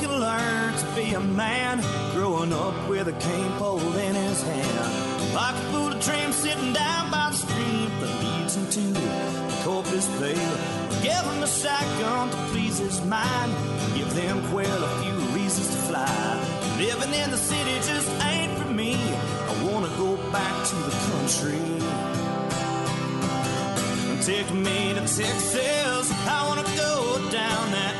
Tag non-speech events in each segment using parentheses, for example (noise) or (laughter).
can learn to be a man, growing up with a cane pole in his hand. Like a full of dreams sitting down by the stream that leads him to the Corpus Bay. Give him a shotgun to please his mind. Give them quail a few reasons to fly. Living in the city just ain't for me. I wanna go back to the country. Take me to Texas. I wanna go down that.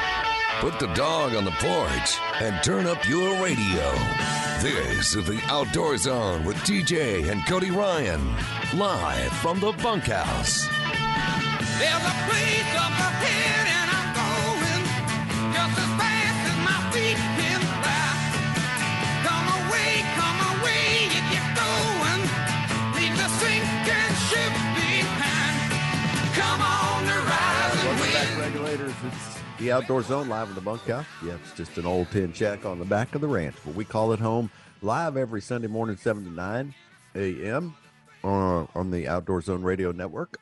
Put the dog on the porch and turn up your radio. This is the Outdoor Zone with TJ and Cody Ryan, live from the bunkhouse. There's a place up ahead the Outdoor Zone live in the bunkhouse. Yeah, it's just an old tin shack on the back of the ranch, but we call it home live every Sunday morning, 7 to 9 a.m. Uh, on the Outdoor Zone Radio Network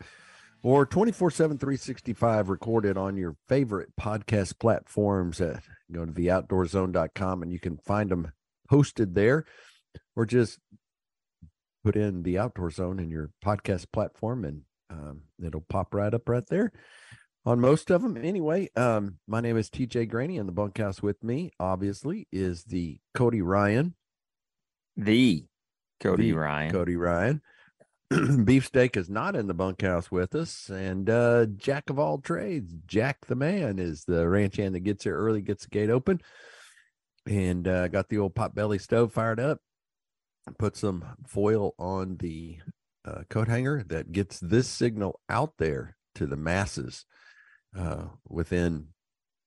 or 24 7, 365 recorded on your favorite podcast platforms. Uh, go to theoutdoorzone.com and you can find them posted there or just put in the Outdoor Zone in your podcast platform and um, it'll pop right up right there on most of them. Anyway, um, my name is TJ Graney, and the bunkhouse with me, obviously, is the Cody Ryan. The Cody The Ryan. Cody Ryan. (clears throat) Beefsteak is not in the bunkhouse with us, and uh, Jack of all trades, Jack the man, is the ranch hand that gets here early, gets the gate open, and uh, got the old pot belly stove fired up. Put some foil on the uh, coat hanger that gets this signal out there to the masses uh, within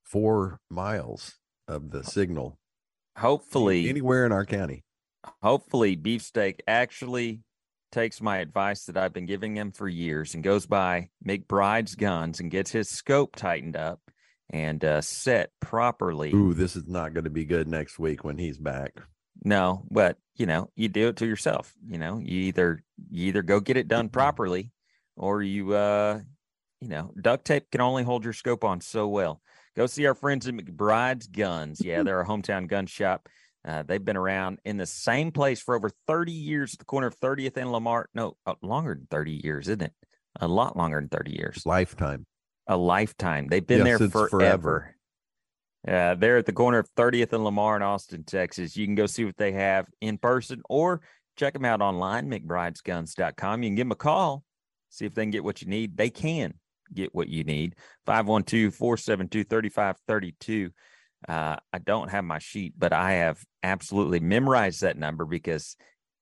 four miles of the signal Hopefully, anywhere in our county. hopefully, Beefsteak actually takes my advice that I've been giving him for years and goes by McBride's guns and gets his scope tightened up and uh, set properly. Ooh, this is not going to be good next week when he's back. No, but you know, you do it to yourself. You know, you either you either go get it done properly, or you uh, you know, duct tape can only hold your scope on so well. Go see our friends at McBride's Guns. Yeah, (laughs) they're a hometown gun shop. Uh, they've been around in the same place for over 30 years at the corner of 30th and Lamar. No, uh, longer than 30 years, isn't it? A lot longer than 30 years. Lifetime. A lifetime. They've been there forever. forever. Uh, they're at the corner of 30th and Lamar in Austin, Texas. You can go see what they have in person or check them out online, McBridesGuns.com. You can give them a call, see if they can get what you need. They can get what you need. 512 472 3532. Uh, I don't have my sheet, but I have absolutely memorized that number because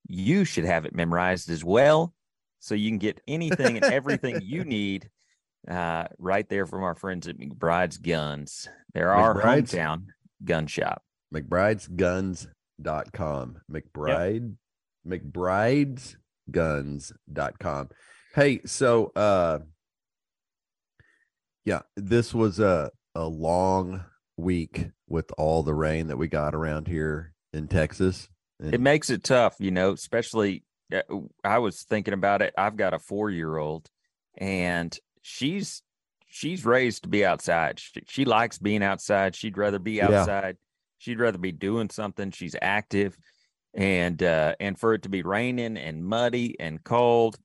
you should have it memorized as well. So you can get anything and everything you (laughs) need uh, right there from our friends at McBride's Guns. They're our McBride's? hometown gun shop. McBride's McBridesGuns.com. McBride, mcbride's McBridesGuns.com. Hey, so uh yeah, this was a a long week with all the rain that we got around here in Texas. It makes it tough, you know, especially uh, I was thinking about it. I've got a four year old and she's she's raised to be outside. She, she likes being outside. She'd rather be Yeah. outside. She'd rather be doing something. She's active. And uh and for it to be raining and muddy and cold,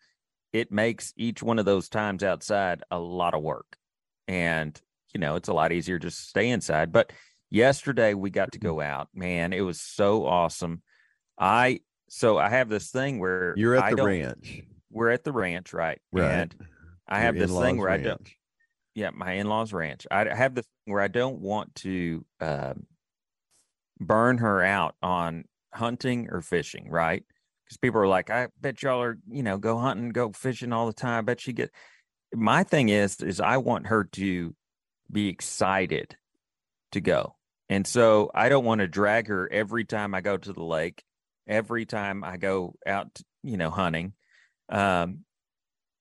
it makes each one of those times outside a lot of work. And you know, it's a lot easier just to stay inside. But yesterday we got to Mm-hmm. go out. Man, it was so awesome. I so I have this thing where You're at I the ranch. We're at the ranch, right? Right. And I Your have this thing where I don't yeah, my in-laws ranch. I have this thing where I don't want to um, burn her out on hunting or fishing, right? Because people are like, I bet y'all are, you know, go hunting, go fishing all the time. I bet she get. My thing is, is I want her to be excited to go. And so I don't want to drag her every time I go to the lake, every time I go out, you know, hunting, um,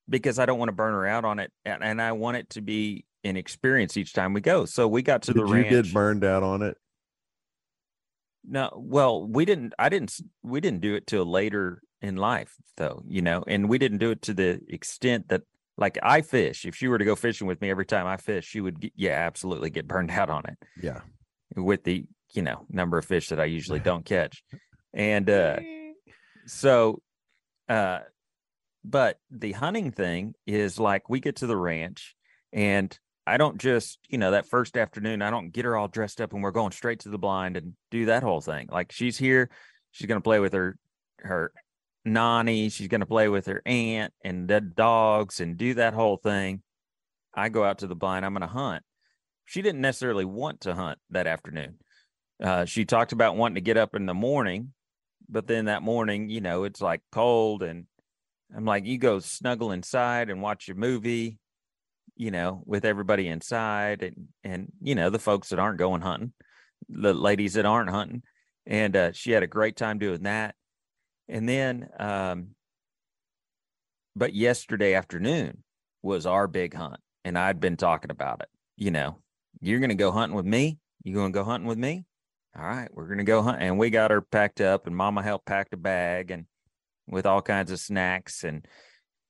because I don't want to burn her out on it, and, and I want it to be an experience each time we go. So we got to Did the you ranch. get burned out on it? No, well, we didn't. I didn't. We didn't do it till later in life, though. You know, and we didn't do it to the extent that, like, I fish. If she were to go fishing with me every time I fish, she would, get, yeah, absolutely get burned (laughs) out on it Yeah. with the, you know, number of fish that I usually (laughs) don't catch, and uh, so, uh, but the hunting thing is like we get to the ranch and I don't just, you know, that first afternoon, I don't get her all dressed up and we're going straight to the blind and do that whole thing. Like she's here, she's going to play with her, her nanny, she's going to play with her aunt and the dogs and do that whole thing. I go out to the blind, I'm going to hunt. She didn't necessarily want to hunt that afternoon. Uh, she talked about wanting to get up in the morning, but then that morning, you know, it's like cold and I'm like, you go snuggle inside and watch your movie, you know, with everybody inside and and you know, the folks that aren't going hunting, the ladies that aren't hunting. And uh, she had a great time doing that. And then um but yesterday afternoon was our big hunt. And I'd been talking about it. You know, you're gonna go hunting with me? You gonna go hunting with me? All right, we're gonna go hunt. And we got her packed up and mama helped pack a bag and with all kinds of snacks and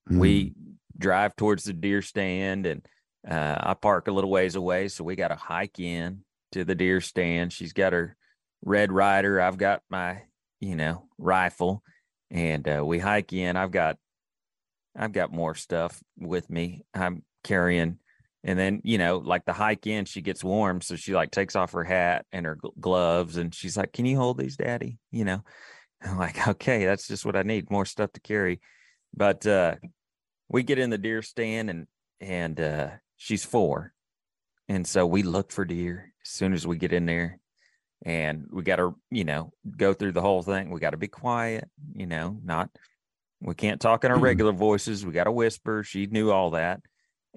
Mm. we drive towards the deer stand and uh, I park a little ways away. So we got to hike in to the deer stand. She's got her Red Ryder. I've got my, you know, rifle and uh, we hike in. I've got, I've got more stuff with me. I'm carrying. And then, you know, like the hike in, she gets warm. So she like takes off her hat and her gloves and she's like, Can you hold these, daddy? You know, I'm like, Okay, that's just what I need more stuff to carry. But uh, we get in the deer stand and and uh she's four and so we look for deer as soon as we get in there and we got to you know go through the whole thing. We got to be quiet you know not we can't talk in our regular voices. We got to whisper. She knew all that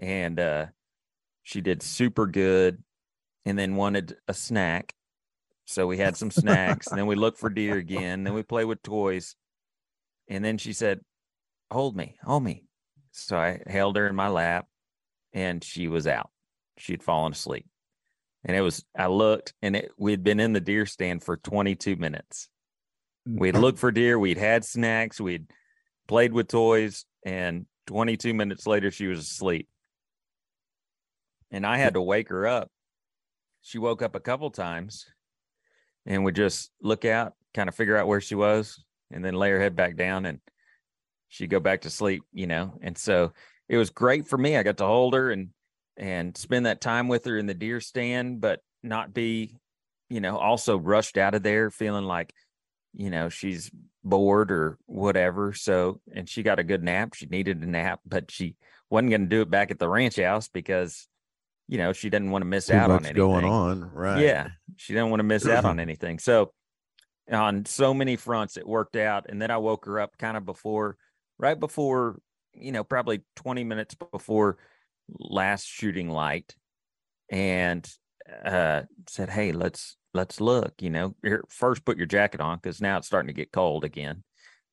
and uh she did super good and then wanted a snack. So we had some snacks and then we looked for deer again then we play with toys and then she said hold me hold me. So I held her in my lap and she was out. She'd fallen asleep. And it was, I looked and it, we'd been in the deer stand for 22 minutes. We'd (laughs) looked for deer, we'd had snacks, we'd played with toys, and 22 minutes later, she was asleep. And I had to wake her up. She woke up a couple times and would just look out, kind of figure out where she was, and then lay her head back down and she'd go back to sleep, you know. And so it was great for me. I got to hold her and and spend that time with her in the deer stand, but not be, you know, also rushed out of there feeling like, you know, she's bored or whatever. So and she got a good nap. She needed a nap, but she wasn't going to do it back at the ranch house because, you know, she didn't want to miss Too out on anything. going on. Right. Yeah, she didn't want to miss out on (clears throat) anything. So on so many fronts, it worked out. And then I woke her up kind of before, right before, you know, probably 20 minutes before last shooting light and uh said, Hey, let's let's look, you know, here, first put your jacket on because now it's starting to get cold again.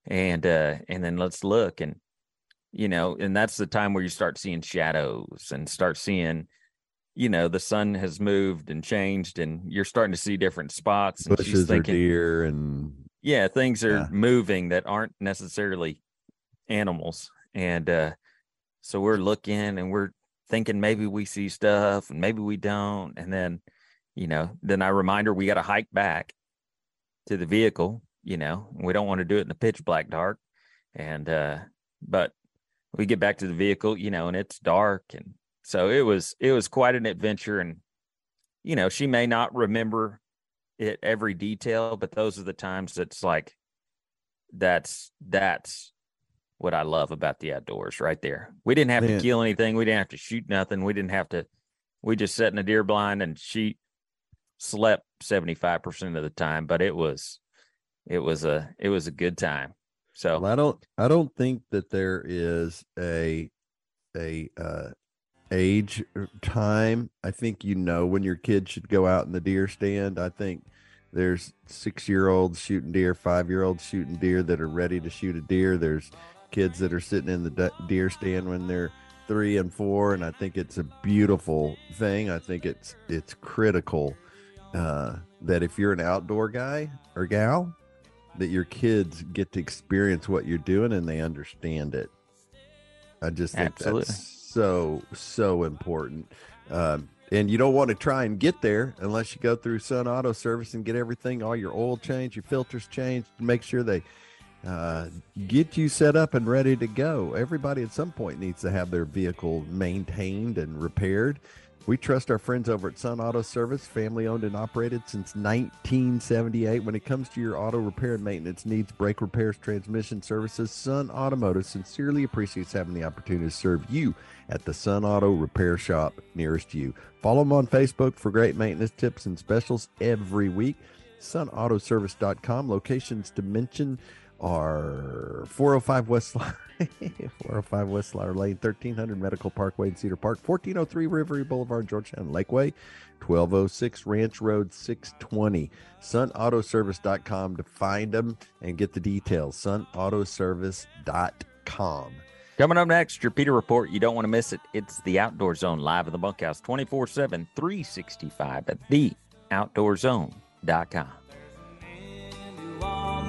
And uh and then let's look and you know, and that's the time where you start seeing shadows and start seeing you know the sun has moved and changed and you're starting to see different spots and she's Bushes or thinking deer and yeah things are Yeah. moving that aren't necessarily animals and uh so we're looking and we're thinking maybe we see stuff and maybe we don't. And then you know then i remind her we got to hike back to the vehicle you know we don't want to do it in the pitch black dark. And uh but we get back to the vehicle you know and it's dark. And so it was it was quite an adventure. And you know she may not remember it every detail but those are the times that's like that's that's what i love about the outdoors right there we didn't have Man. to kill anything we didn't have to shoot nothing we didn't have to we just sat in a deer blind and she slept 75% of the time but it was it was a it was a good time so Well, I don't I don't think that there is a a uh age time. I think you know when your kid should go out in the deer stand. I think there's six year olds shooting deer, five year olds shooting deer that are ready to shoot a deer. There's kids that are sitting in the deer stand when they're three and four, and I think it's a beautiful thing. I think it's it's critical uh, that if you're an outdoor guy or gal, that your kids get to experience what you're doing and they understand it. I just think Absolutely. that's so so important. Um, and you don't want to try and get there unless you go through Sun Auto Service and get everything, all your oil changed, your filters changed, to make sure they uh, get you set up and ready to go. Everybody at some point needs to have their vehicle maintained and repaired. We trust our friends over at Sun Auto Service, family owned and operated since 1978. When it comes to your auto repair and maintenance needs, brake repairs, transmission services, Sun Automotive sincerely appreciates having the opportunity to serve you at the Sun Auto Repair Shop nearest you. Follow them on Facebook for great maintenance tips and specials every week. SunAutoservice.com. Locations to mention are 405 West Slide, (laughs) 405 West Slide Lane, 1300 Medical Parkway in Cedar Park, 1403 Rivery Boulevard, Georgetown Lakeway, 1206 Ranch Road 620. SunAutoservice.com to find them and get the details. SunAutoservice.com. Coming up next, your PETA Report. You don't want to miss it. It's the Outdoor Zone live in the bunkhouse 24 7, 365 at theoutdoorzone.com.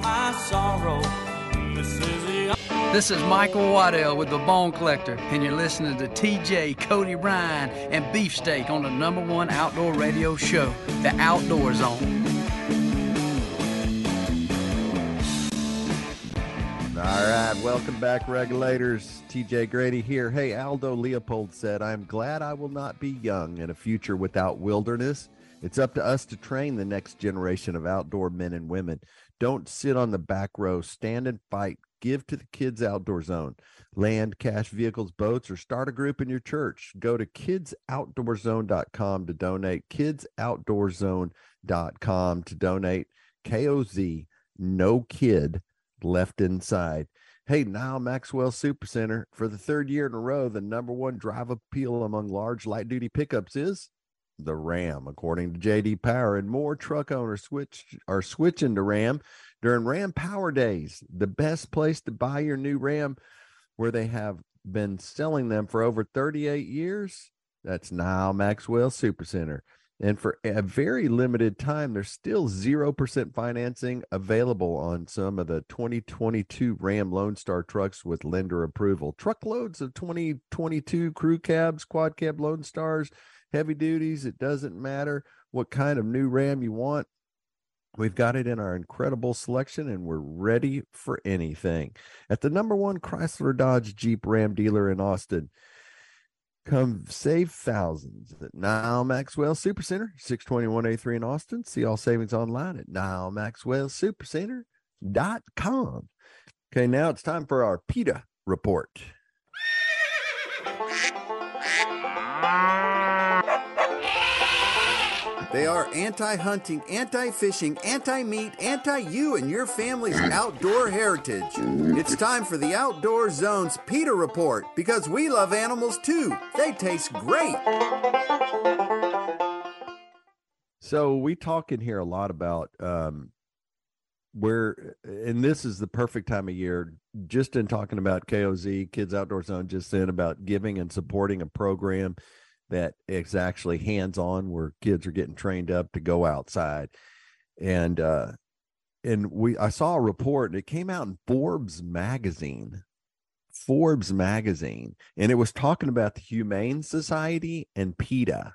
Into all my sorrow. This is the This is Michael Waddell with the Bone Collector, and you're listening to TJ, Cody Ryan, and Beefsteak on the number one outdoor radio show, The Outdoor Zone. All right, welcome back, regulators. TJ Grady here. Hey, Aldo Leopold said, I'm glad I will not be young in a future without wilderness. It's up to us to train the next generation of outdoor men and women. Don't sit on the back row, stand and fight. Give to the kids' outdoor zone. Land, cash, vehicles, boats, or start a group in your church. Go to kidsoutdoorzone.com to donate. Kidsoutdoorzone.com to donate. KOZ, no kid left inside. Hey, now Maxwell Supercenter for the third year in a row, the number one drive appeal among large light duty pickups is the Ram, according to JD Power. And more truck owners switch are switching to Ram during Ram Power Days. The best place to buy your new Ram, where they have been selling them for over 38 years. That's Nyle Maxwell Supercenter. And for a very limited time, there's still 0% financing available on some of the 2022 Ram Lone Star trucks with lender approval. Truckloads of 2022 crew cabs, quad cab Lone Stars, heavy duties. It doesn't matter what kind of new Ram you want. We've got it in our incredible selection and we're ready for anything. At the number one Chrysler Dodge Jeep Ram dealer in Austin, Come save thousands at Nyle Maxwell Supercenter, 621A3 in Austin. See all savings online at NyleMaxwellSupercenter.com. Okay, now it's time for our PETA report. They are anti hunting, anti fishing, anti meat, anti you and your family's outdoor heritage. It's time for the Outdoor Zone's PETA Report because we love animals too. They taste great. So we talk in here a lot about um where and this is the perfect time of year just in talking about KOZ Kids Outdoor Zone just then about giving and supporting a program that is actually hands-on where kids are getting trained up to go outside. And uh and we I saw a report and it came out in Forbes magazine. Forbes magazine and it was talking about the Humane Society and PETA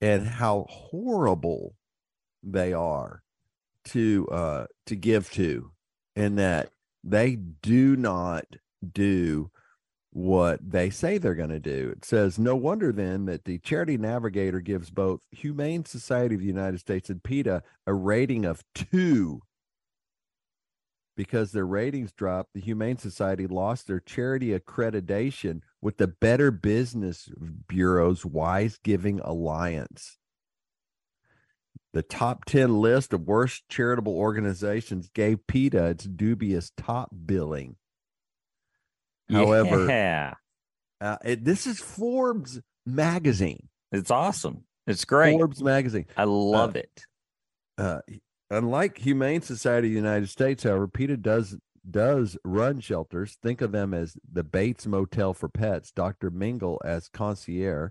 and how horrible they are to uh to give to and that they do not do what they say they're going to do. It says no wonder then that the Charity Navigator gives both Humane Society of the United States and PETA a rating of 2 because their ratings dropped. The Humane Society lost their charity accreditation with the Better Business Bureau's Wise Giving Alliance. The top 10 list of worst charitable organizations gave PETA its dubious top billing. However, yeah. Uh, it, this is Forbes magazine. It's awesome. It's great. Forbes magazine. I love it. Uh, unlike Humane Society of the United States, however, PETA does does run shelters. Think of them as the Bates Motel for Pets. Dr. Mengele as concierge.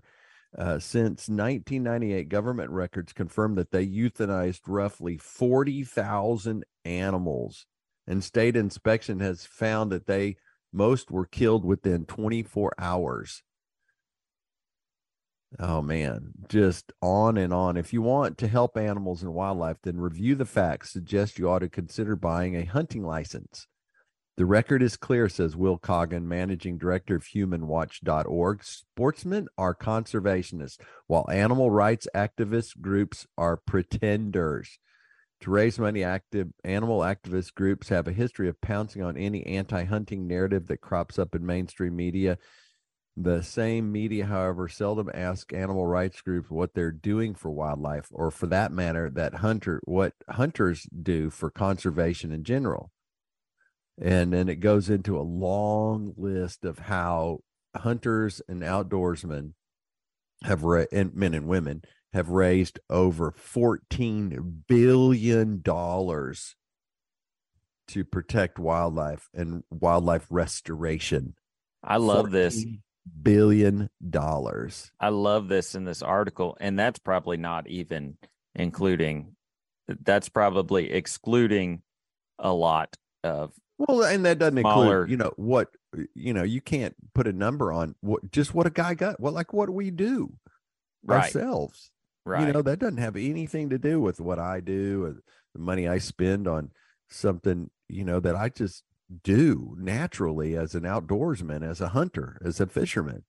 Uh, since 1998, government records confirm that they euthanized roughly 40,000 animals, and state inspection has found that they most were killed within 24 hours. Oh man, just on and on. If you want to help animals and wildlife, then review the facts. Suggest you ought to consider buying a hunting license. The record is clear, says Will Coggin, managing director of humanewatch.org. Sportsmen are conservationists, while animal rights activist groups are pretenders. To raise money, active animal activist groups have a history of pouncing on any anti-hunting narrative that crops up in mainstream media. The same media, however, seldom ask animal rights groups what they're doing for wildlife, or for that matter, that hunter what hunters do for conservation in general. And then it goes into a long list of how hunters and outdoorsmen have ra- and men and women have raised over 14 billion dollars to protect wildlife and wildlife restoration. I love this. Billion dollars. I love this in this article, and that's probably not even including. That's probably excluding a lot of Well, and that doesn't Smaller- include, you know, what you know, you can't put a number on what just what a guy got. What like what do we do right, ourselves? Right. You know, that doesn't have anything to do with what I do or the money I spend on something, you know, that I just do naturally as an outdoorsman, as a hunter, as a fisherman.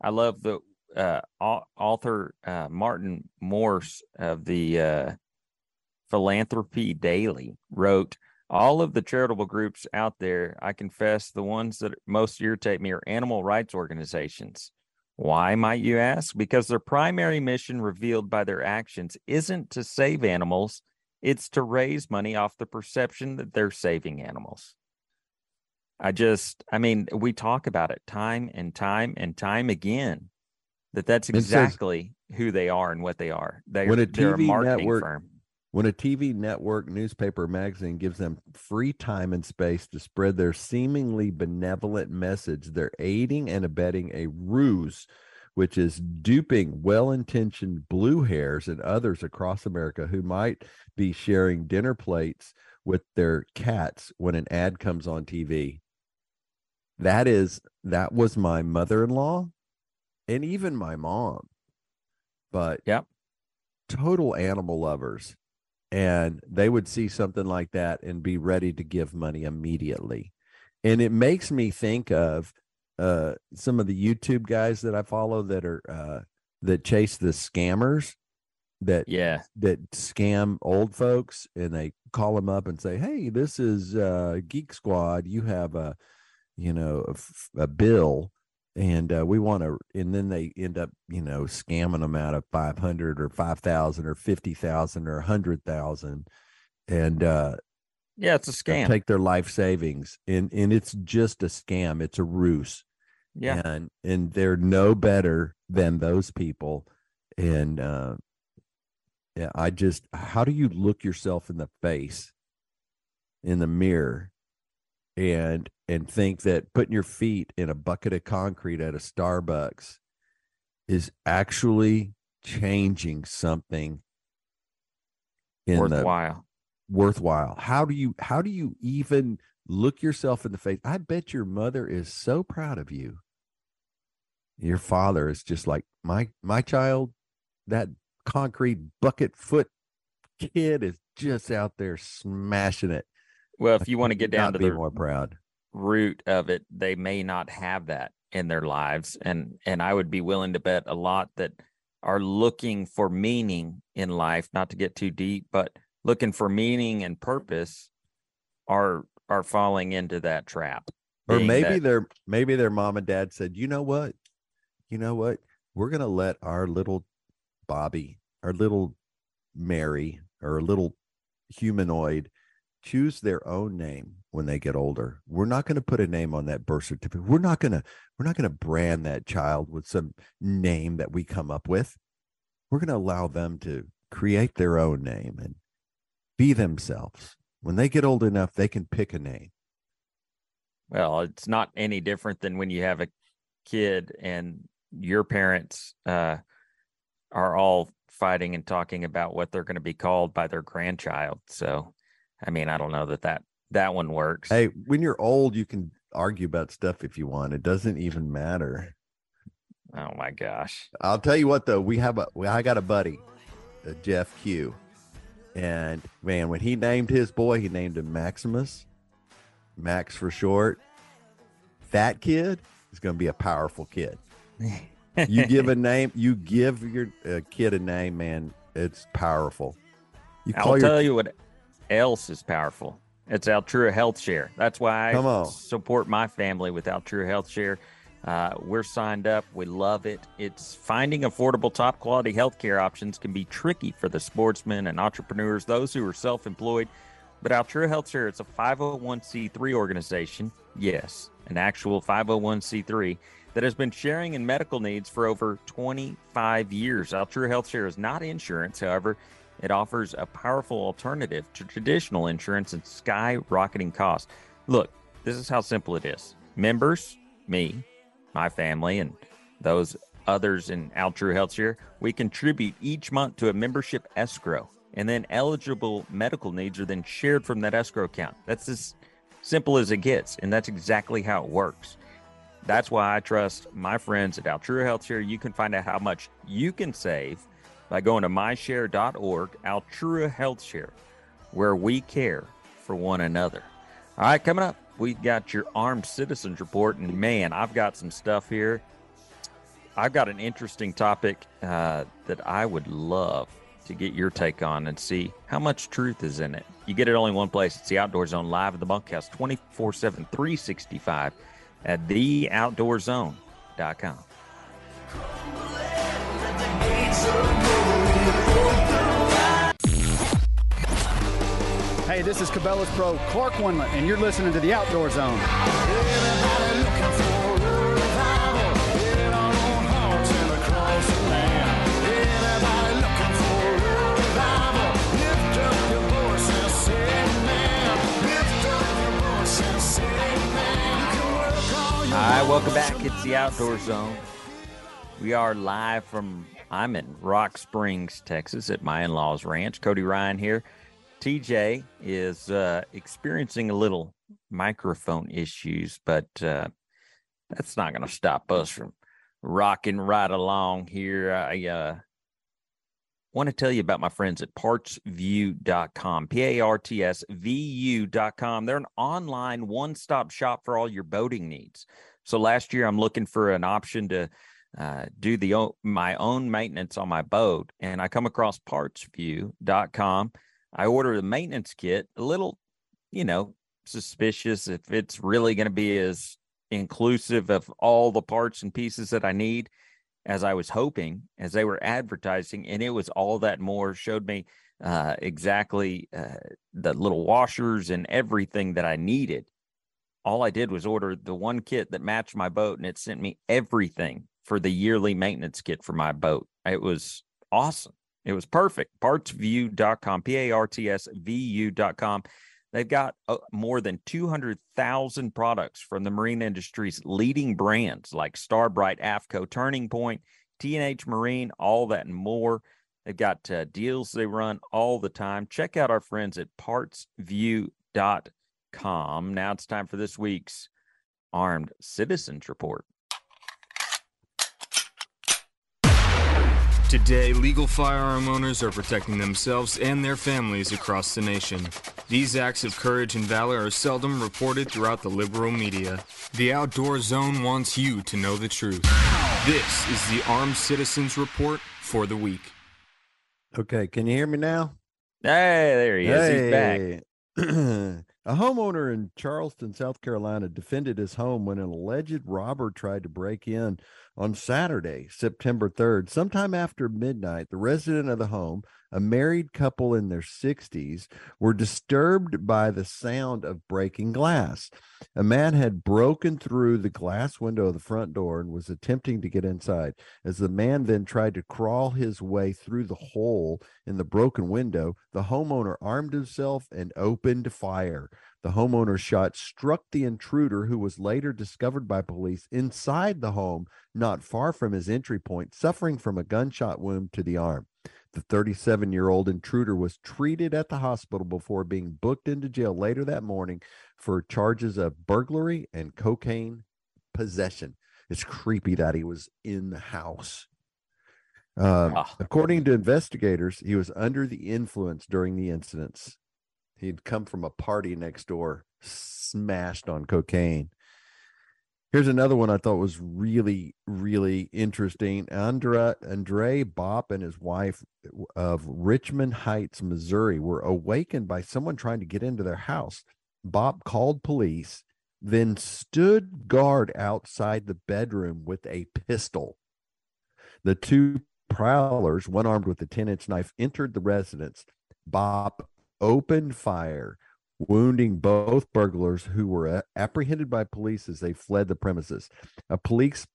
I love the uh, author uh, Martin Morse of the uh, Philanthropy Daily wrote, "All of the charitable groups out there, I confess, the ones that most irritate me are animal rights organizations. Why, might you ask? Because their primary mission, revealed by their actions, isn't to save animals; it's to raise money off the perception that they're saving animals." I just, I mean, we talk about it time and time and time again that that's It says- exactly who they are and what they are. They, When a they're a TV marketing network- firm. When a TV network, newspaper, magazine gives them free time and space to spread their seemingly benevolent message, they're aiding and abetting a ruse which is duping well intentioned blue hairs and others across America who might be sharing dinner plates with their cats when an ad comes on TV. That is, that was my mother in law and even my mom. But Yep. total animal lovers and they would see something like that and be ready to give money immediately and it makes me think of uh some of the youtube guys that i follow that are uh that chase the scammers that Yeah. that scam old folks and they call them up and say hey this is uh geek squad you have a you know a bill and uh, we want to and then they end up you know scamming them out of 500 or 5000 or 50000 or 100000 and uh Yeah, it's a scam. take their life savings and and it's just a scam it's a ruse yeah. and and they're no better than those people and uh yeah i just how do you look yourself in the face in the mirror and and think that putting your feet in a bucket of concrete at a starbucks is actually changing something in the Worthwhile. worthwhile. How do you how do you even look yourself in the face? I bet your mother is so proud of you. Your father is just like my my child that concrete bucket foot kid is just out there smashing it. Well, if you want to get down to be the more proud root of it, they may not have that in their lives. And and I would be willing to bet a lot that are looking for meaning in life, not to get too deep, but looking for meaning and purpose are are falling into that trap. or maybe that- their maybe their mom and dad said you know what you know what we're gonna let our little bobby our little mary or little humanoid choose their own name when they get older. We're not going to put a name on that birth certificate. We're not going to we're not going to brand that child with some name that we come up with. We're going to allow them to create their own name and be themselves. When they get old enough, they can pick a name. Well, it's not any different than when you have a kid and your parents uh, are all fighting and talking about what they're going to be called by their grandchild. So, I mean, I don't know that that that one works. Hey, when you're old, you can argue about stuff if you want. It doesn't even matter. Oh my gosh. I'll tell you what though, we have a we, I got a buddy, uh, Jeff Q, and man, when he named his boy, he named him Maximus, Max for short. That kid is going to be a powerful kid. (laughs) you give a name, you give your uh, kid a name, man. It's powerful. You I'll your- tell you what else is powerful. It's Altrua Health Share. That's why I support my family with Altrua Health Share. Uh, we're signed up. We love it. It's finding affordable, top quality healthcare options can be tricky for the sportsmen and entrepreneurs, those who are self employed. But Altrua Health Share, it's a 501c3 organization. Yes, an actual 501c3 that has been sharing in medical needs for over 25 years. Altrua Health Share is not insurance, however, it offers a powerful alternative to traditional insurance and skyrocketing costs. Look, this is how simple it is. Members, me, my family, and those others in Altrua Health we contribute each month to a membership escrow. And then eligible medical needs are then shared from that escrow account. That's as simple as it gets. And that's exactly how it works. That's why I trust my friends at Altrua Health. You can find out how much you can save by going to myshare.org, Altrua Health Share, where we care for one another. All right, coming up, we've got your armed citizens report. And man, I've got some stuff here. I've got an interesting topic uh, that I would love to get your take on and see how much truth is in it. You get it only one place. It's the Outdoor Zone live at the bunkhouse 24 7, 365 at theoutdoorzone.com. Hey, this is Cabela's Pro Clark Wendlandt, and you're listening to the Outdoor Zone. Hi, welcome back. It's the Outdoor Zone. We are live from, I'm in Rock Springs, Texas at my in law's ranch. Cody Ryan here. TJ is uh, experiencing a little microphone issues, but uh, that's not going to stop us from rocking right along here. I uh, want to tell you about my friends at partsvu.com, P A R T S V U.com. They're an online one stop shop for all your boating needs. So last year, I'm looking for an option to uh, do the my own maintenance on my boat, and I come across partsvu.com. I ordered the maintenance kit, a little, you know, suspicious if it's really going to be as inclusive of all the parts and pieces that I need as I was hoping, as they were advertising, and it was all that more. Showed me uh, exactly uh, the little washers and everything that I needed. All I did was order the one kit that matched my boat, and it sent me everything for the yearly maintenance kit for my boat. It was awesome. It was perfect. Partsvu.com, P A R T S V U.com. They've got uh, more than 200,000 products from the marine industry's leading brands like Starbright, AFCO, Turning Point, TNH Marine, all that and more. They've got uh, deals they run all the time. Check out our friends at partsvu.com. Now it's time for this week's Armed Citizens Report. Today, legal firearm owners are protecting themselves and their families across the nation. These acts of courage and valor are seldom reported throughout the liberal media. The Outdoor Zone wants you to know the truth. This is the Armed Citizens Report for the week. Okay, can you hear me now? Hey, there he is. He's back. Hey. (clears throat) a homeowner in Charleston, South Carolina, defended his home when an alleged robber tried to break in On Saturday, September 3rd, sometime after midnight, the resident of the home, a married couple in their 60s, were disturbed by the sound of breaking glass. A man had broken through the glass window of the front door and was attempting to get inside. As the man then tried to crawl his way through the hole in the broken window, the homeowner armed himself and opened fire. The homeowner's shot struck the intruder, who was later discovered by police inside the home, not far from his entry point, suffering from a gunshot wound to the arm. The 37 year old intruder was treated at the hospital before being booked into jail later that morning for charges of burglary and cocaine possession. It's creepy that he was in the house. Um, Ah. According to investigators, he was under the influence during the incidents. He'd come from a party next door, smashed on cocaine. Here's another one I thought was really, really interesting. Andra Andre Bopp and his wife of Richmond Heights, Missouri, were awakened by someone trying to get into their house. Bopp called police, then stood guard outside the bedroom with a pistol. The two prowlers, one armed with a 10 inch knife, entered the residence. Bopp opened fire, wounding both burglars who were uh, apprehended by police as they fled the premises. A police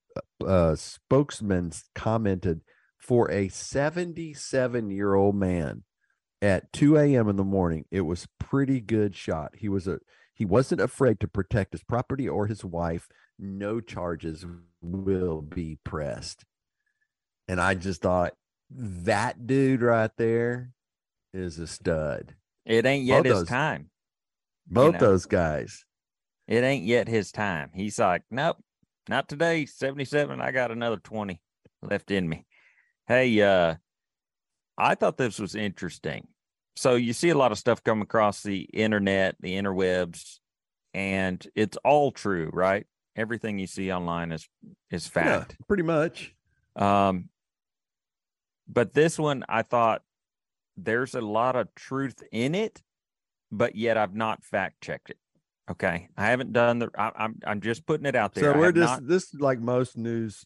uh, spokesman commented for a 77 year old man at 2 a.m. in the morning, it was pretty good shot. He was a he wasn't afraid to protect his property or his wife. No charges will be pressed. And I just thought that dude right there is a stud. It ain't yet Both his those- time. Both know. those guys. It ain't yet his time. He's like, nope, not today. 77. I got another 20 left in me. Hey, uh, I thought this was interesting. So you see a lot of stuff come across the internet, the interwebs, and it's all true, right? Everything you see online is is fact. Yeah, pretty much. Um, but this one, I thought there's a lot of truth in it, but yet I've not fact checked it. Okay, I haven't done the. I, I'm I'm just putting it out there. So we're just not- this like most news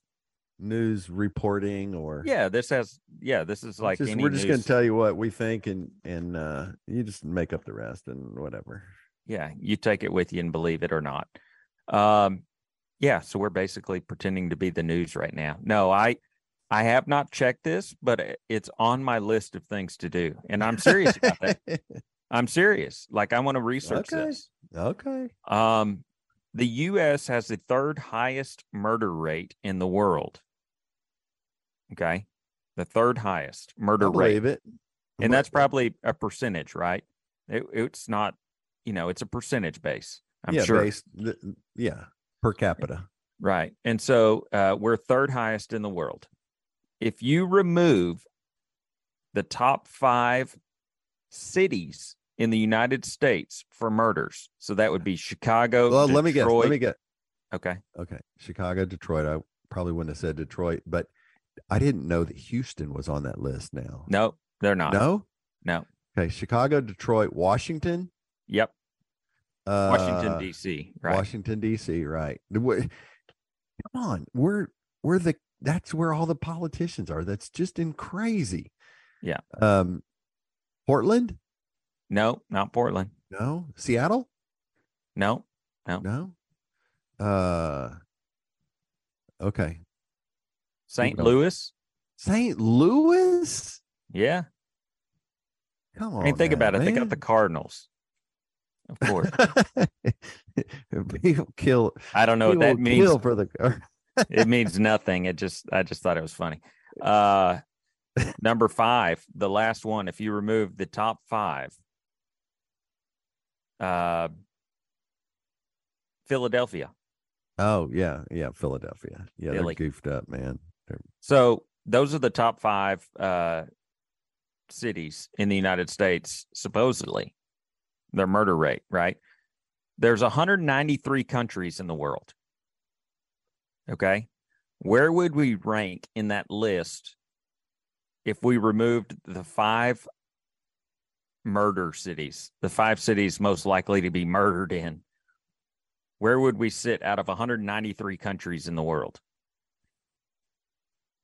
news reporting or yeah. This has yeah. This is like just- any we're just gonna tell you what we think and and uh you just make up the rest and whatever. yeah you take it with you and believe it or not um yeah so we're basically pretending to be the news right now no i i have not checked this but it's on my list of things to do and i'm serious about that (laughs) i'm serious like i want to research Okay. this okay. um the us has the third highest murder rate in the world okay the third highest murder I rate it. and But- that's probably a percentage, right? It, it's not, you know, it's a percentage base. I'm yeah, sure, based yeah, per capita. right? And so uh, we're third highest in the world. If you remove the top five cities in the United States for murders, so that would be Chicago. Well, let me guess. Let me get Okay, okay. Chicago, Detroit. I probably wouldn't have said Detroit, but I didn't know that Houston was on that list now. no, they're not. No? no. Okay, Chicago, Detroit, Washington, Yep, uh, Washington D.C. Right. Washington D.C. Right. Come on, we're we're the that's where all the politicians are. That's just in crazy. Yeah. Um, Portland? No, not Portland. No. Seattle? No, no. No. Uh. Okay. St. Louis. St. Louis? Yeah. Come on. I mean, think now, about it. They got the. Cardinals. Of course. (laughs) people kill. I don't know what that means. Kill for the. It means nothing. It just I just thought it was funny. Uh number five, the last one, if you remove the top five, uh Philadelphia. Oh yeah, yeah, Philadelphia. Yeah, Philly. they're goofed up, man. They're- So those are the top five uh cities in the United States, supposedly. Their murder rate, right? There's 193 countries in the world. Okay. Where would we rank in that list if we removed the five murder cities, the five cities most likely to be murdered in? Where would we sit out of 193 countries in the world?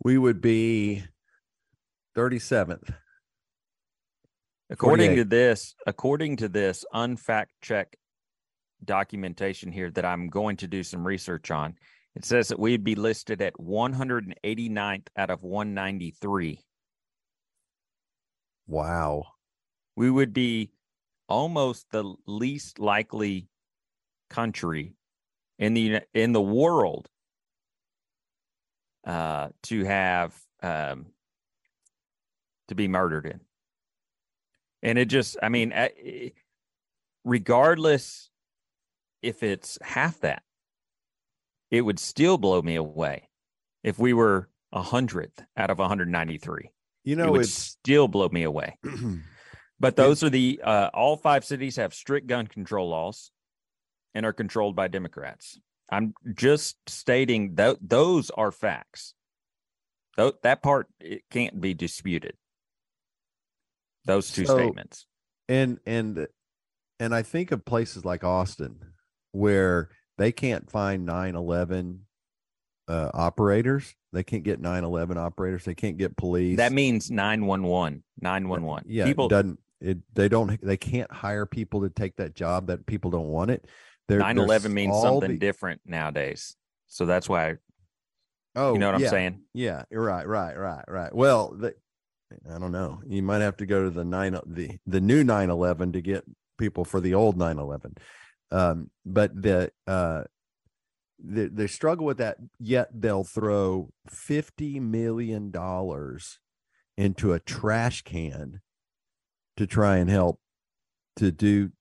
We would be 37th. According to this, according to this unfact check documentation here that I'm going to do some research on, it says that we'd be listed at 189th out of 193. Wow. We would be almost the least likely country in the in the world uh, to have um, to be murdered in. And it just, I mean, regardless if it's half that, it would still blow me away if we were a hundredth out of 193. You know, it would it's still blow me away. (clears throat) But those are the uh, all five cities have strict gun control laws and are controlled by Democrats. I'm just stating that those are facts. Tho- that part it can't be disputed. Those two So- statements. and and and I think of places like Austin where they can't find 911 uh operators. They can't get 911 operators. They can't get police. That means 911. 911. yeah, People doesn't it they don't they can't hire people to take that job that people don't want it. They're, 911 means something the- different nowadays. So that's why Oh, you know what yeah, I'm saying? Yeah, you're right, right, right, right. Well, the, I don't know. You might have to go to the nine the the new 911 to get people for the old 911. Um, but the uh they, they struggle with that yet they'll throw 50 million dollars into a trash can to try and help to do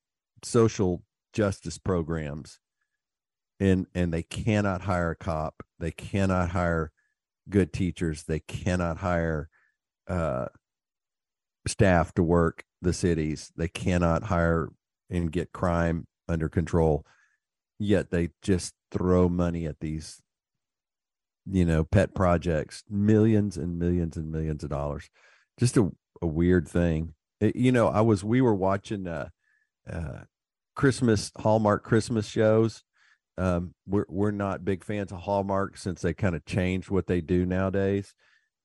social justice programs. And and they cannot hire a cop. They cannot hire good teachers. They cannot hire uh staff to work the cities. They cannot hire and get crime under control yet they just throw money at these you know pet projects millions and millions and millions of dollars. Just a, a weird thing. It- you know i was we were watching uh uh christmas hallmark christmas shows. Um we're we're not big fans of hallmark since they kind of changed what they do nowadays.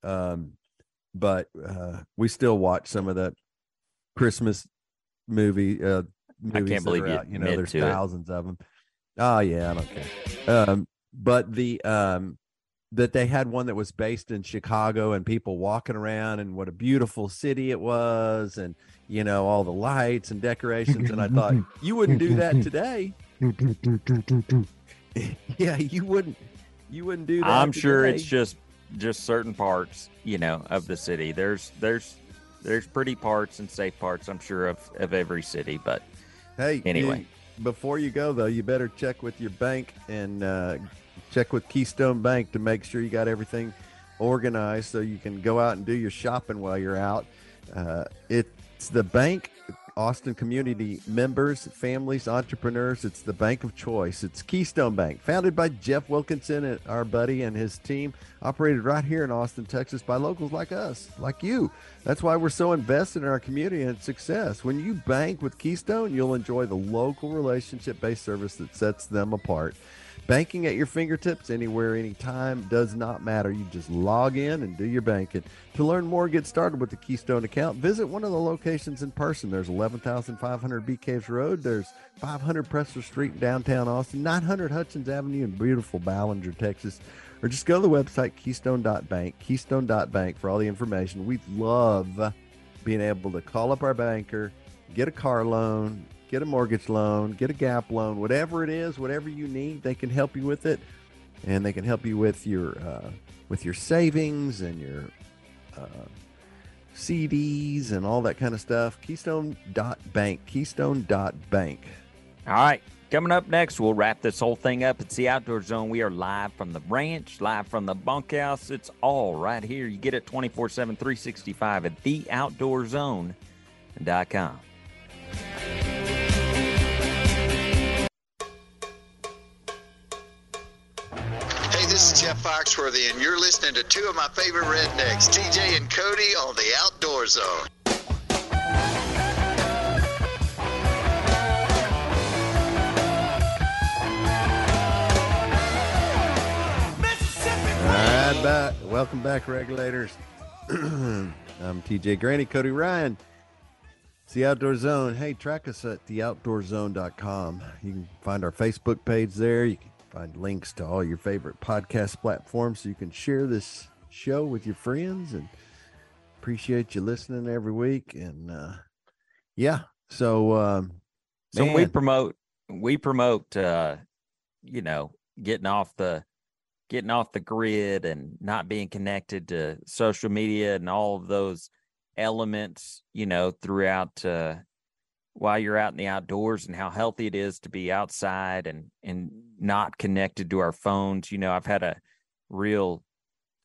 Um but uh we still watch some of the christmas movie uh I can't believe you you know there's to it. thousands of them oh yeah i don't care um but the um that they had one that was based in chicago and people walking around and what a beautiful city it was and you know all the lights and decorations and i thought (laughs) you wouldn't do that today (laughs) yeah you wouldn't you wouldn't do that I'm sure it's just just certain parts, you know, of the city. There's there's there's pretty parts and safe parts, I'm sure of of every city, but Hey, Anyway. you- before you go though, you better check with your bank and uh, check with Keystone Bank to make sure you got everything organized so you can go out and do your shopping while you're out. Uh, it's the bank, Austin community members, families, entrepreneurs. It's the bank of choice. It's Keystone Bank, founded by Jeff Wilkinson and our buddy and his team, operated right here in Austin, Texas by locals like us, like you. That's why we're so invested in our community and success. When you bank with Keystone, you'll enjoy the local relationship based service that sets them apart. Banking at your fingertips anywhere, anytime does not matter. You just log in and do your banking. To learn more, get started with the Keystone account. Visit one of the locations in person. There's 11,500 Bee Caves Road. There's 500 Presser Street in downtown Austin, 900 Hutchins Avenue in beautiful Ballinger, Texas. Or just go to the website keystone.bank, keystone.bank for all the information. We love being able to call up our banker, get a car loan, get a mortgage loan, get a gap loan, whatever it is, whatever you need, they can help you with it, and they can help you with your uh, with your savings and your uh, CDs and all that kind of stuff. Keystone.bank, keystone.bank. all right. Coming up next, we'll wrap this whole thing up. It's the Outdoor Zone. We are live from the ranch, live from the bunkhouse. It's all right here. You get it 24 7, 365 at theoutdoorzone.com. this is Jeff Foxworthy, and you're listening to two of my favorite rednecks, TJ and Cody, on the Outdoor Zone. Right back. Welcome back, regulators. (clears throat) I'm TJ Greaney, Cody Ryan. It's the Outdoor Zone. Hey, track us at theoutdoorzone.com. You can find our Facebook page there. You can find links to all your favorite podcast platforms so you can share this show with your friends and appreciate you listening every week. And uh, yeah, so um, So we promote we promote uh you know getting off the getting off the grid and not being connected to social media and all of those elements, you know, throughout uh while you're out in the outdoors and how healthy it is to be outside and and not connected to our phones. You know, I've had a real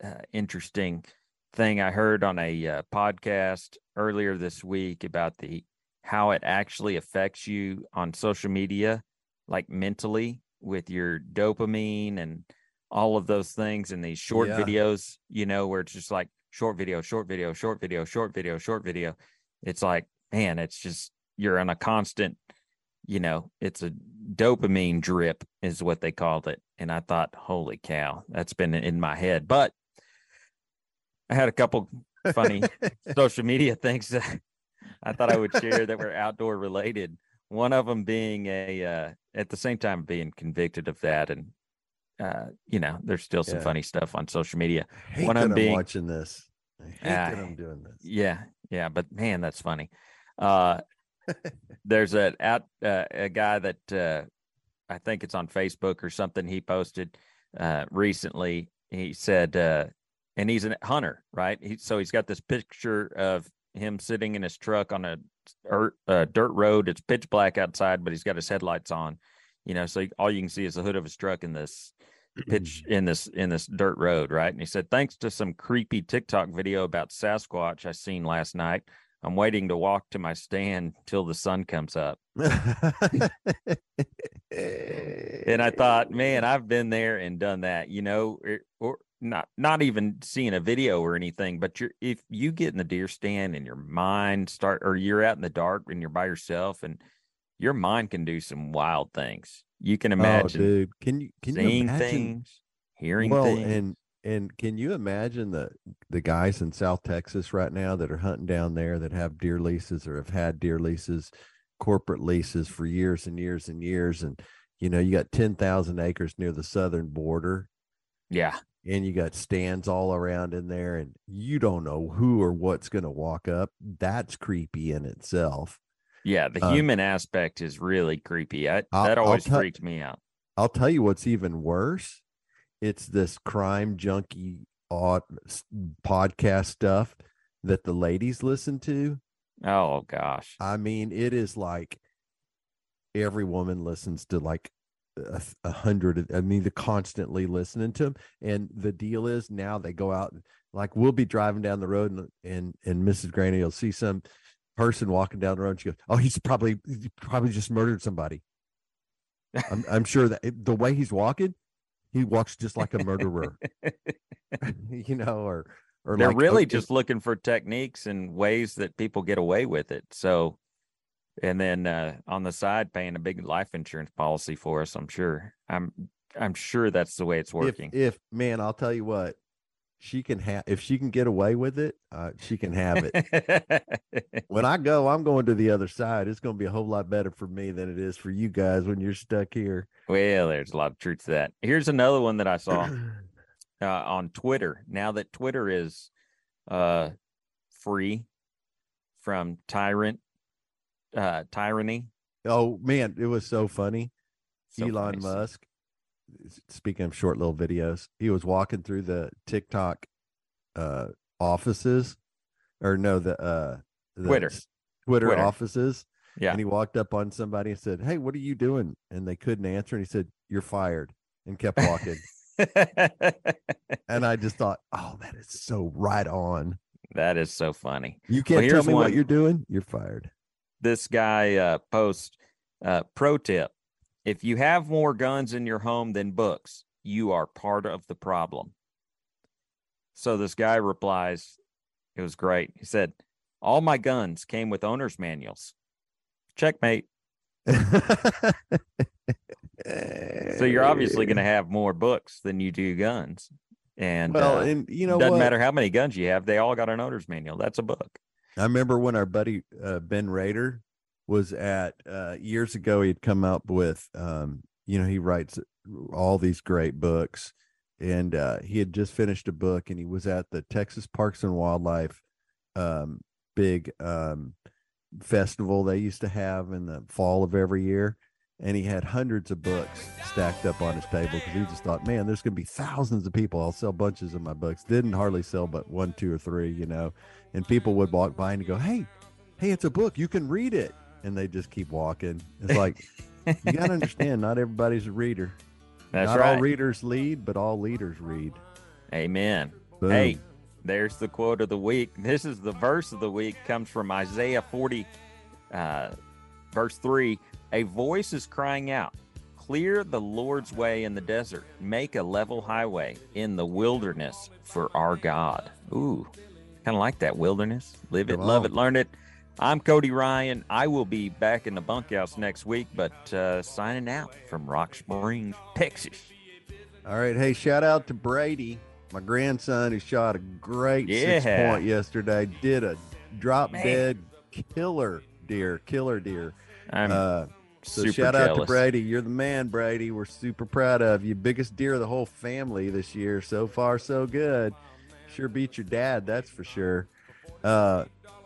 uh, interesting thing I heard on a uh, podcast earlier this week about the how it actually affects you on social media, like mentally with your dopamine and all of those things and these short Yeah. videos, you know, where it's just like short video, short video, short video, short video, short video. It's like, man, it's just you're on a constant, you know, it's a dopamine drip is what they called it. And I thought, holy cow, that's been in my head. But I had a couple funny (laughs) social media things that I thought I would share that were outdoor related. One of them being a, uh, at the same time being convicted of that, and uh, you know, there's still some Yeah. funny stuff on social media. I hate One that of them I'm being, watching this. I hate that Ah, I'm doing this. yeah, yeah, but man, that's funny. Uh, (laughs) there's a out uh, a guy that uh, I think it's on Facebook or something. He posted uh, recently. He said, uh, and he's a hunter, right? He, so he's got this picture of him sitting in his truck on a dirt, uh, dirt road. It's pitch black outside, but he's got his headlights on. You know, so all you can see is the hood of his truck in this pitch (clears throat) in this in this dirt road, right? And he said, thanks to some creepy TikTok video about Sasquatch I seen last night, I'm waiting to walk to my stand till the sun comes up. And I thought, man, (laughs) I've been there and done that, you know, or, or not not even seeing a video or anything, but you're if you get in the deer stand and your mind start or you're out in the dark and you're by yourself and your mind can do some wild things. You can Oh, imagine dude, can you can you seeing imagine? things, hearing well, things. and and can you imagine the the guys in South Texas right now that are hunting down there that have deer leases or have had deer leases, corporate leases for years and years and years, and you know you got ten thousand acres near the southern border, yeah. and you got stands all around in there, and you don't know who or what's going to walk up. That's creepy in itself. Yeah, the Uh, human aspect is really creepy. I, I'll- that always freaked me out. I'll tell you what's even worse. It's this crime junkie odd podcast stuff that the ladies listen to. Oh gosh. I mean, it is like every woman listens to like a, a hundred. I mean, they're constantly listening to them. And the deal is now they go out, like we'll be driving down the road, and and, and Mrs. Greaney will see some person walking down the road. And she goes, "Oh, he's probably he probably just murdered somebody." (laughs) I'm, I'm sure that eh, the way he's walking, he walks just like a murderer, (laughs) (laughs) you know, or or They're like, really if- just looking for techniques and ways that people get away with it. So, and then uh, on the side, paying a big life insurance policy for us. I'm sure. I'm I'm sure that's the way it's if, working. if man, I'll tell you what, she can have if she can get away with it, uh, she can have it. (laughs) when I go, I'm going to the other side. It's going to be a whole lot better for me than it is for you guys when you're stuck here. well, there's a lot of truth to that. Here's another one that I saw (clears throat) uh, on Twitter. Now that Twitter is uh, free from tyrant uh, tyranny, Oh man, it was so funny. So Elon funny. Musk. Speaking of short little videos, he was walking through the TikTok uh offices, or no, the uh the Twitter. Twitter, Twitter. offices. Yeah. And he walked up on somebody and said, Hey, what are you doing? And they couldn't answer. And he said, You're fired and kept walking. (laughs) and I just thought, Oh, that is so right on. that is so funny. You can't tell here's me what you're doing. You're fired. this guy uh, posts uh, pro tip if you have more guns in your home than books you are part of the problem so this guy replies it was great he said all my guns came with owner's manuals checkmate so you're obviously going (laughs) to have more books than you do guns And Well, uh, and you know doesn't what? matter how many guns you have, they all got an owner's manual. That's a book. I remember when our buddy uh, Ben Rader was at uh, years ago. He'd come up with, um, you know, he writes all these great books, and uh, he had just finished a book, and he was at the Texas Parks and Wildlife um, big um, festival they used to have in the fall of every year. And he had hundreds of books stacked up on his table because he just thought, man, there's going to be thousands of people. I'll sell bunches of my books. Didn't hardly sell but one, two, or three, you know. And people would walk by and go, hey, hey, it's a book. You can read it. And they just keep walking. It's like, you got to understand, not everybody's a reader. (laughs) That's not right. all readers lead, but all leaders read. Amen. Boom. Hey, there's the quote of the week. This is the verse of the week. Comes from Isaiah 40, uh, verse 3. A voice is crying out, Clear the Lord's way in the desert, make a level highway in the wilderness for our God. Ooh, kind of like that wilderness. Live it, love it, learn it. I'm Cody Ryan. I will be back in the bunkhouse next week, but uh, signing out from Rock Springs, Texas. All right. Hey, shout out to Brady, my grandson, who shot a great six point yesterday. Did a drop Man. dead killer deer, killer deer. I'm Uh, so shout out to. Brady. You're the man, Brady. We're super proud of you. Biggest deer of the whole family this year. So far, so good. Sure beat your dad, that's for sure. Uh,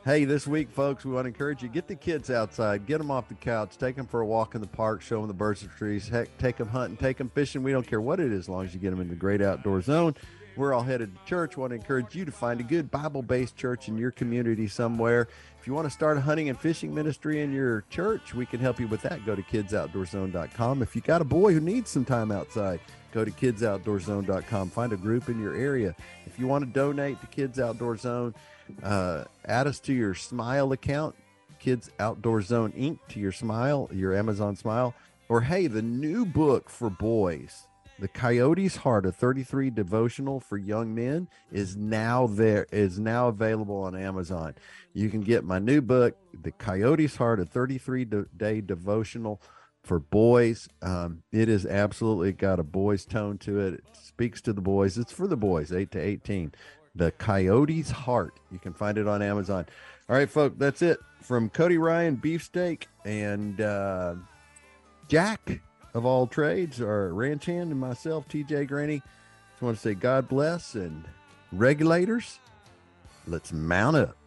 hey, this week, folks, we want to encourage you get the kids outside, get them off the couch, take them for a walk in the park, show them the birds and trees. Heck, take them hunting, take them fishing. We don't care what it is, as long as you get them in the great outdoor zone. We're all headed to church. Want to encourage you to find a good Bible based church in your community somewhere. If you want to start a hunting and fishing ministry in your church, we can help you with that. Go to kidsoutdoorzone.com. If you got a boy who needs some time outside, go to kidsoutdoorzone.com. Find a group in your area. If you want to donate to Kids Outdoor Zone, uh, add us to your Smile account, Kids Outdoor Zone Inc. to your Smile, your Amazon Smile. Or hey, the new book for boys, The Coyote's Heart, a 33 devotional for young men, is now there, is now available on Amazon. You can get my new book, The Coyote's Heart, a 33 de- day devotional for boys. Um, it is absolutely got a boy's tone to it. It speaks to the boys. It's for the boys, 8 to 18. The Coyote's Heart. You can find it on Amazon. All right, folks, that's it from Cody Ryan, Beefsteak, and uh, Jack of all trades, our ranch hand, and myself, TJ Greaney. Just want to say God bless and regulators. Let's mount up.